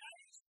days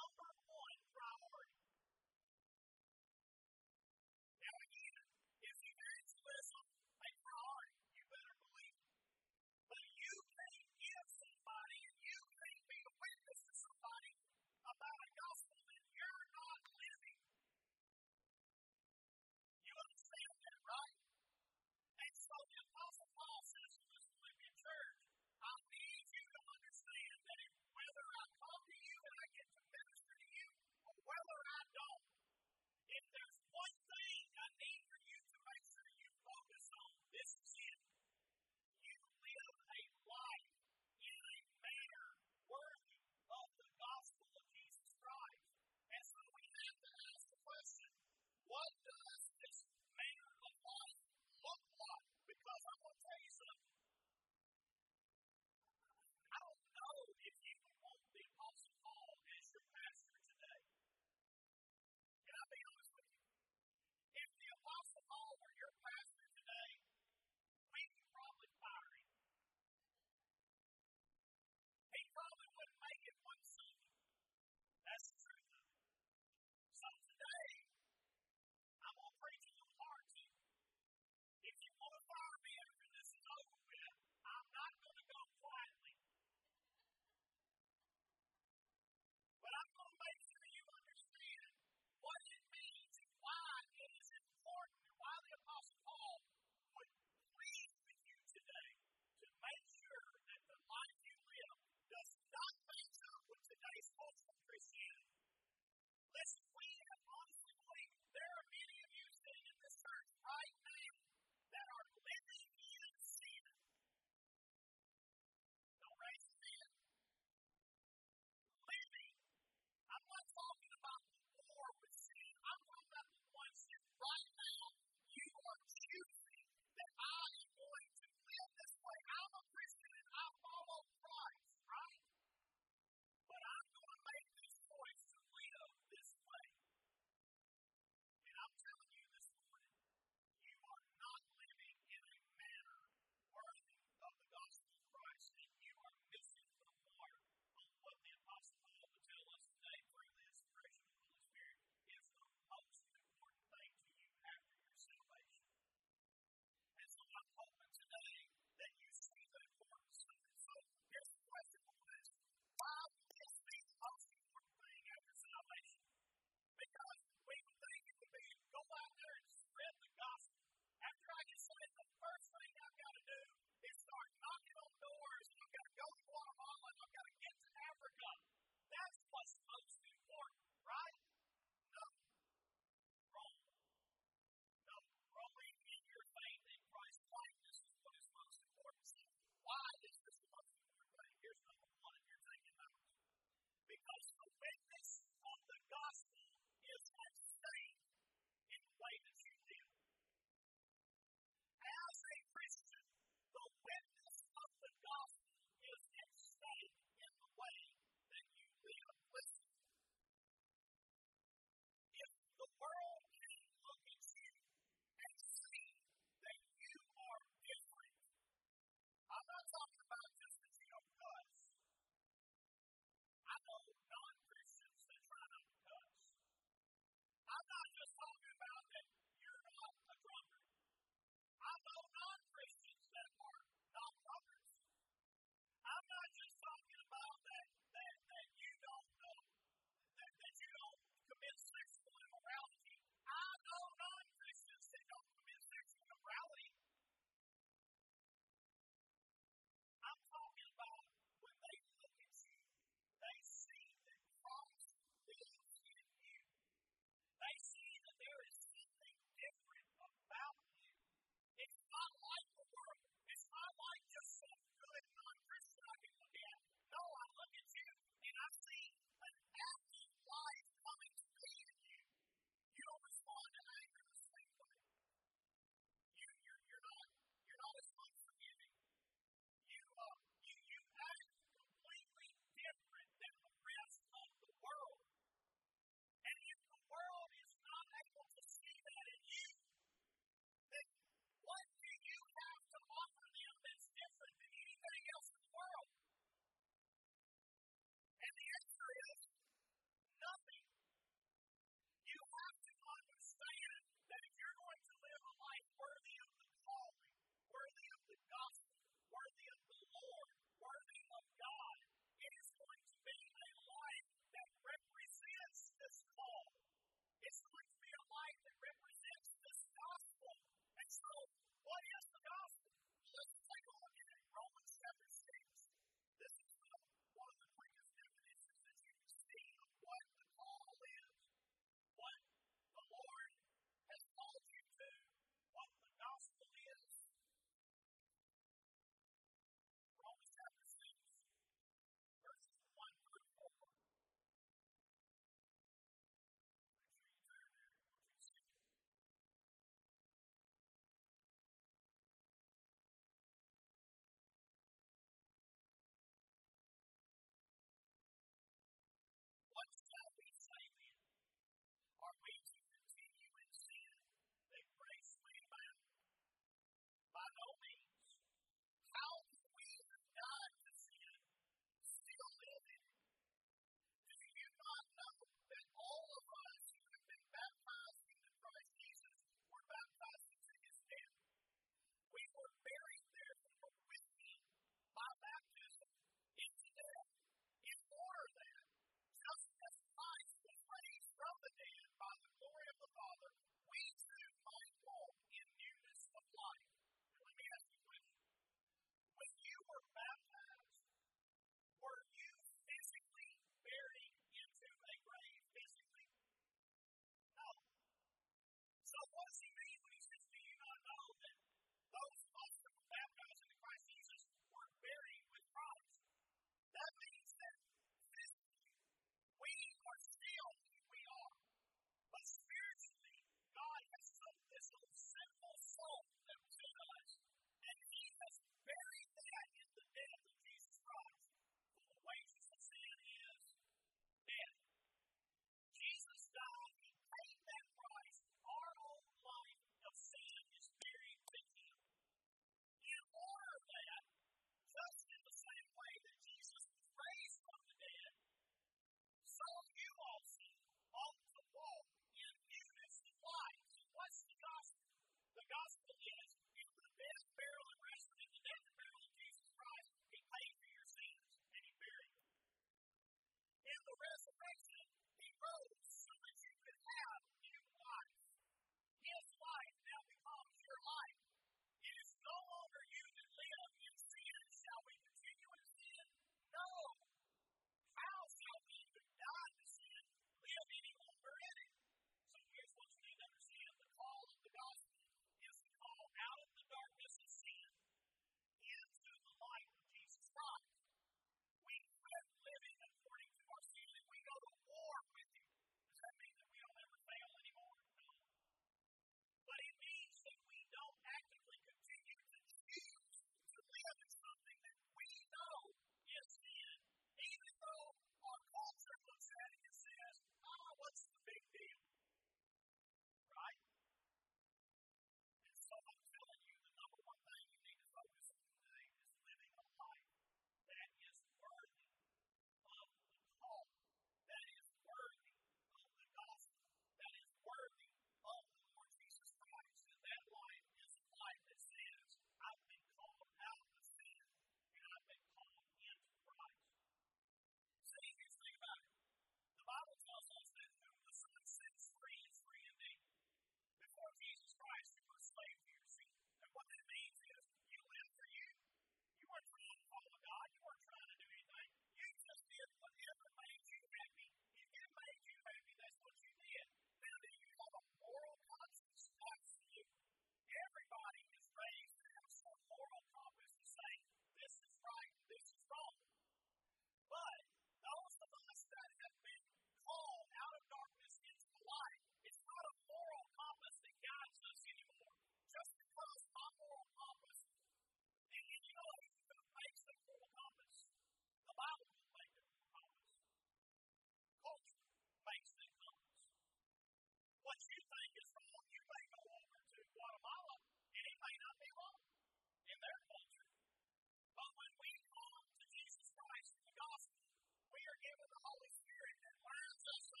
Thank you.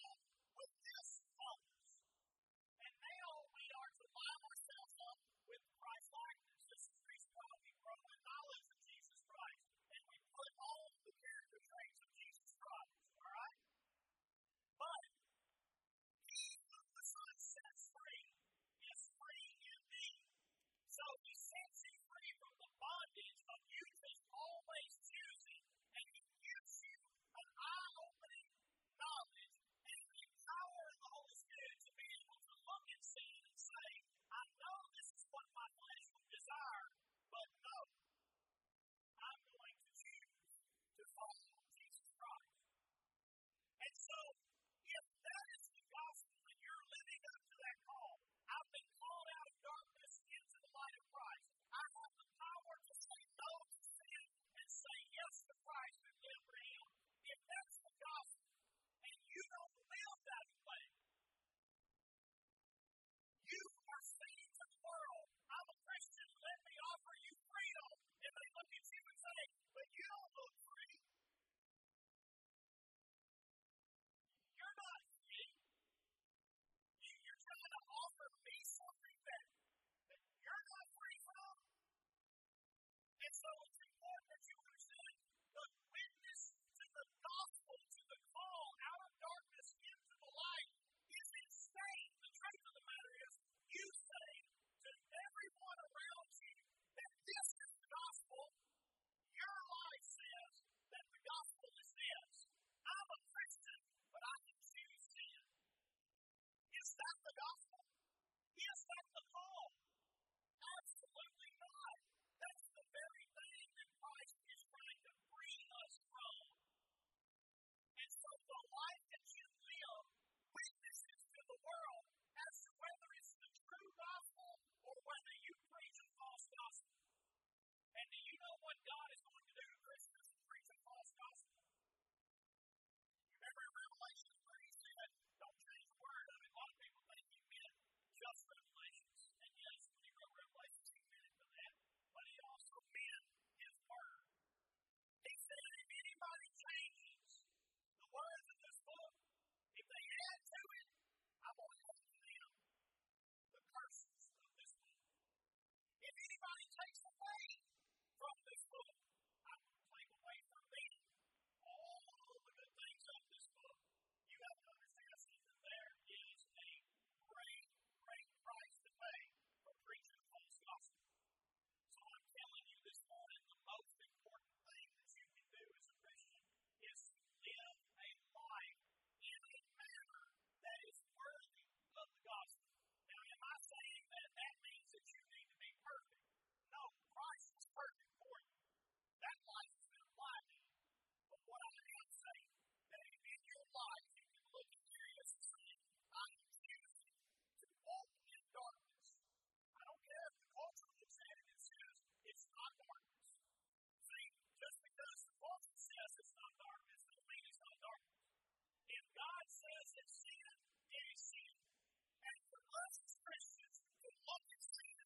most Christians will look at sin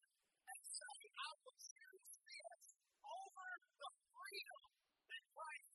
and say, I will choose this over the freedom that Christ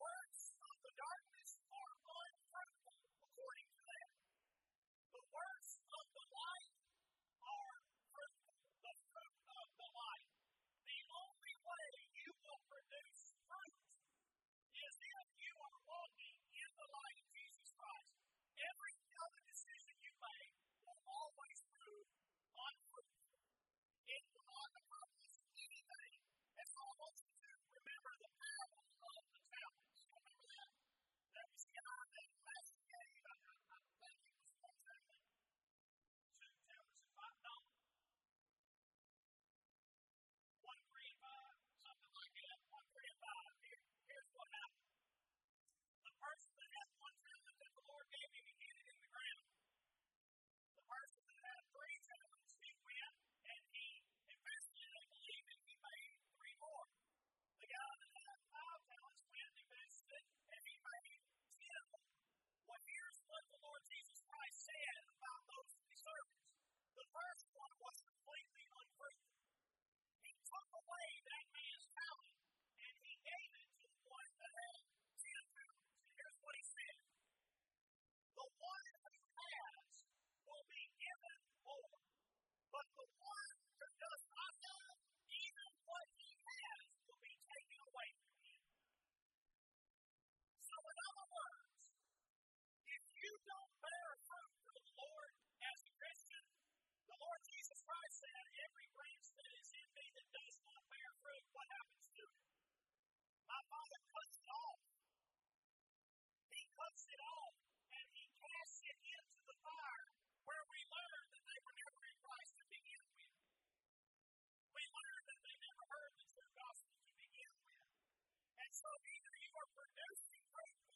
works of the darkness. So either you are pronouncing right